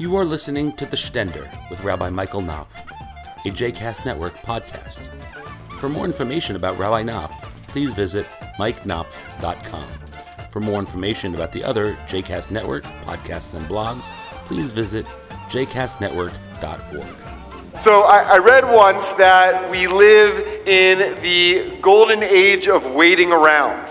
You are listening to The Shtender with Rabbi Michael Knopf, a JCast Network podcast. For more information about Rabbi Knopf, please visit mikeknopf.com. For more information about the other JCast Network podcasts and blogs, please visit jcastnetwork.org. So I, I, read once that we live in the golden age of waiting around.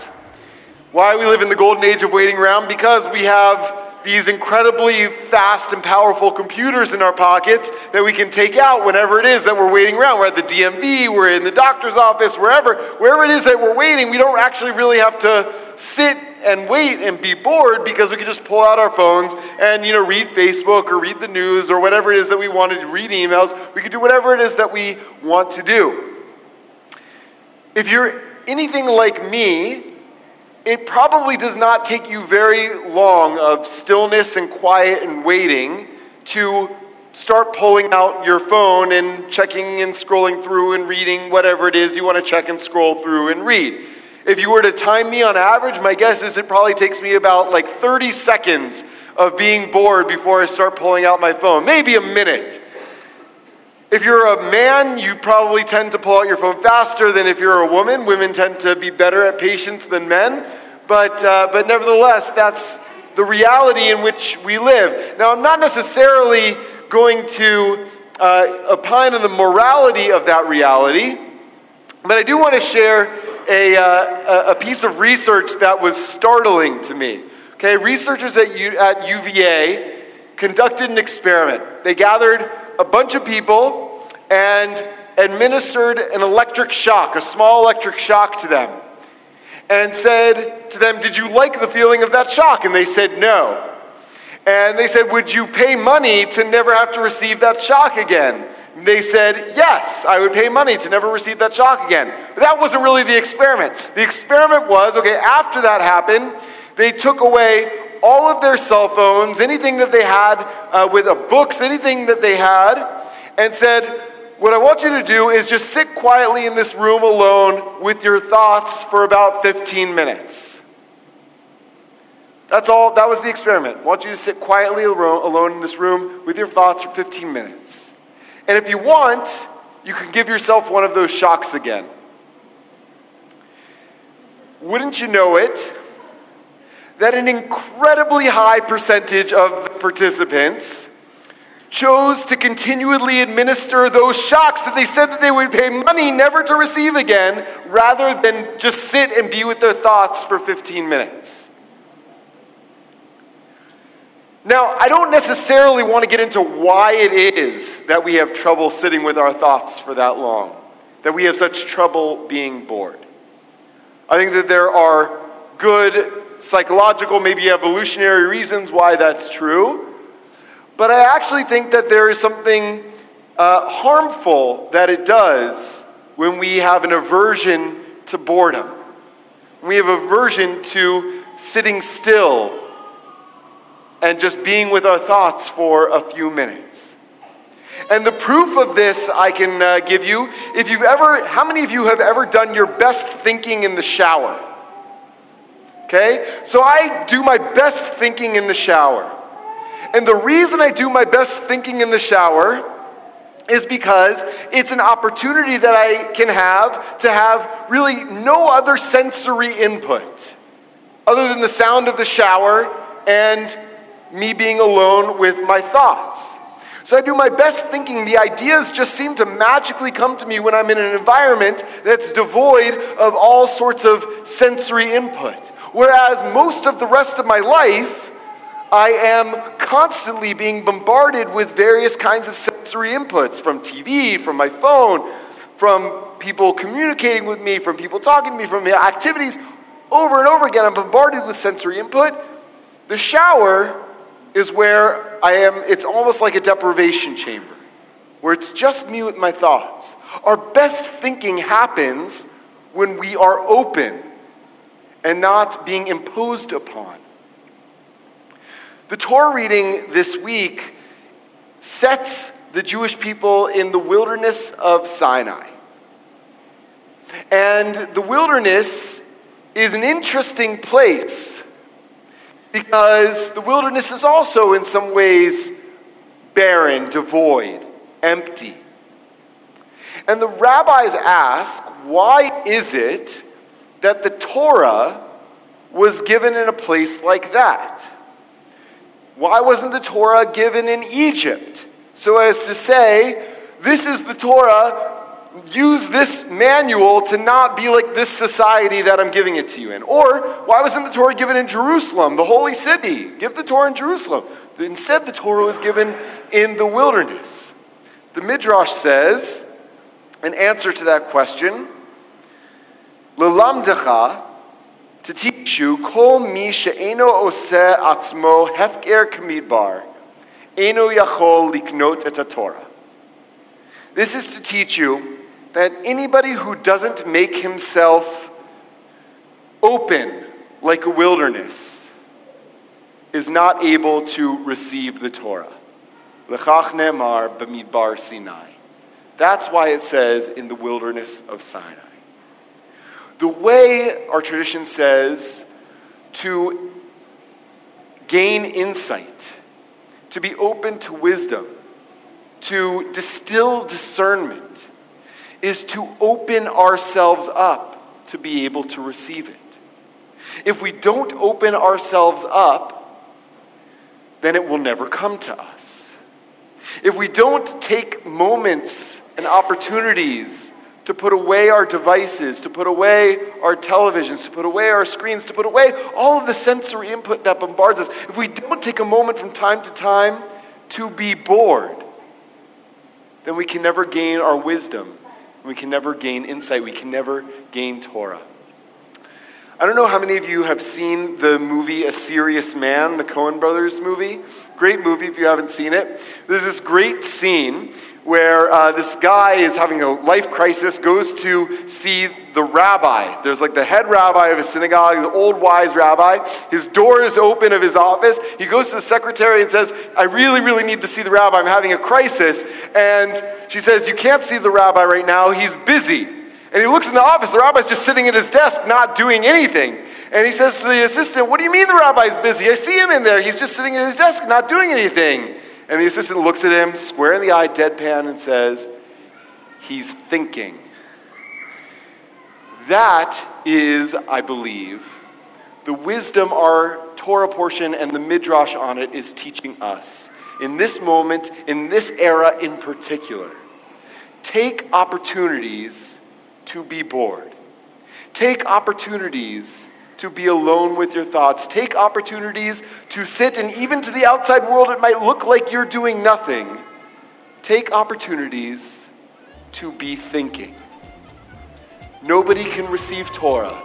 Why we live in the golden age of waiting around? Because we have these incredibly fast and powerful computers in our pockets that we can take out whenever it is that we're waiting around. We're at the DMV, we're in the doctor's office, wherever, wherever it is that we're waiting, we don't actually really have to sit and wait and be bored because we can just pull out our phones and you know read Facebook or read the news or whatever it is that we want to read emails. We can do whatever it is that we want to do. If you're anything like me, it probably does not take you very long of stillness and quiet and waiting to start pulling out your phone and checking and scrolling through and reading whatever it is you want to check and scroll through and read. If you were to time me on average, my guess is it probably takes me about like 30 seconds of being bored before I start pulling out my phone, maybe a minute. If you're a man, you probably tend to pull out your phone faster than if you're a woman. Women tend to be better at patience than men. But, uh, but nevertheless, that's the reality in which we live. Now, I'm not necessarily going to uh, opine on the morality of that reality, but I do want to share a, uh, a piece of research that was startling to me. Okay, researchers at, U- at UVA conducted an experiment. They gathered a bunch of people and administered an electric shock, a small electric shock to them, and said to them, Did you like the feeling of that shock? And they said, No. And they said, Would you pay money to never have to receive that shock again? And they said, Yes, I would pay money to never receive that shock again. But that wasn't really the experiment. The experiment was okay, after that happened, they took away all of their cell phones, anything that they had uh, with uh, books, anything that they had, and said, What I want you to do is just sit quietly in this room alone with your thoughts for about 15 minutes. That's all, that was the experiment. I want you to sit quietly alone in this room with your thoughts for 15 minutes. And if you want, you can give yourself one of those shocks again. Wouldn't you know it? That an incredibly high percentage of the participants chose to continually administer those shocks that they said that they would pay money never to receive again rather than just sit and be with their thoughts for 15 minutes. Now, I don't necessarily want to get into why it is that we have trouble sitting with our thoughts for that long, that we have such trouble being bored. I think that there are good psychological, maybe evolutionary reasons why that's true. But I actually think that there is something uh, harmful that it does when we have an aversion to boredom. We have aversion to sitting still and just being with our thoughts for a few minutes. And the proof of this I can uh, give you if you've ever, how many of you have ever done your best thinking in the shower? Okay? So I do my best thinking in the shower. And the reason I do my best thinking in the shower is because it's an opportunity that I can have to have really no other sensory input other than the sound of the shower and me being alone with my thoughts. So I do my best thinking. The ideas just seem to magically come to me when I'm in an environment that's devoid of all sorts of sensory input. Whereas most of the rest of my life, I am constantly being bombarded with various kinds of sensory inputs from TV, from my phone, from people communicating with me, from people talking to me, from activities. Over and over again, I'm bombarded with sensory input. The shower is where I am, it's almost like a deprivation chamber, where it's just me with my thoughts. Our best thinking happens when we are open and not being imposed upon. The Torah reading this week sets the Jewish people in the wilderness of Sinai. And the wilderness is an interesting place because the wilderness is also, in some ways, barren, devoid, empty. And the rabbis ask, why is it that the Torah was given in a place like that? Why wasn't the Torah given in Egypt? So as to say, this is the Torah, use this manual to not be like this society that I'm giving it to you in. Or why wasn't the Torah given in Jerusalem, the holy city? Give the Torah in Jerusalem. Instead, the Torah was given in the wilderness. The Midrash says, an answer to that question, To teach you, kol mi she'eno ose atzmo hefker kamidbar, eno yachol liknot et Torah. This is to teach you that anybody who doesn't make himself open like a wilderness is not able to receive the Torah. Lechach nemar b'midbar Sinai. That's why it says in the wilderness of Sinai. The way our tradition says to gain insight, to be open to wisdom, to distill discernment, is to open ourselves up to be able to receive it. If we don't open ourselves up, then it will never come to us. If we don't take moments and opportunities to put away our devices, to put away our televisions, to put away our screens, to put away all of the sensory input that bombards us, if we don't take a moment from time to time to be bored, then we can never gain our wisdom we can never gain insight. We can never gain Torah. I don't know how many of you have seen the movie A Serious Man, the Coen Brothers movie. Great movie if you haven't seen it. There's this great scene where uh, this guy is having a life crisis, goes to see the rabbi. There's like the head rabbi of a synagogue, the old wise rabbi. His door is open of his office. He goes to the secretary and says, I really, really need to see the rabbi. I'm having a crisis. And she says, You can't see the rabbi right now. He's busy. And he looks in the office. The rabbi's just sitting at his desk, not doing anything. And he says to the assistant, What do you mean the rabbi's busy? I see him in there. He's just sitting at his desk, not doing anything. And the assistant looks at him, square in the eye, deadpan, and says, He's thinking. That is, I believe, the wisdom our Torah portion and the midrash on it is teaching us. In this moment, in this era in particular, take opportunities to be bored. Take opportunities to be alone with your thoughts. Take opportunities to sit, and even to the outside world, it might look like you're doing nothing. Take opportunities to be thinking. Nobody can receive Torah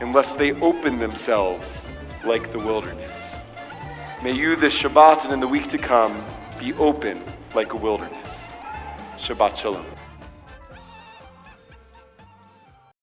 unless they open themselves like the wilderness. May you, this Shabbat and in the week to come, be open like a wilderness. Shabbat Shalom.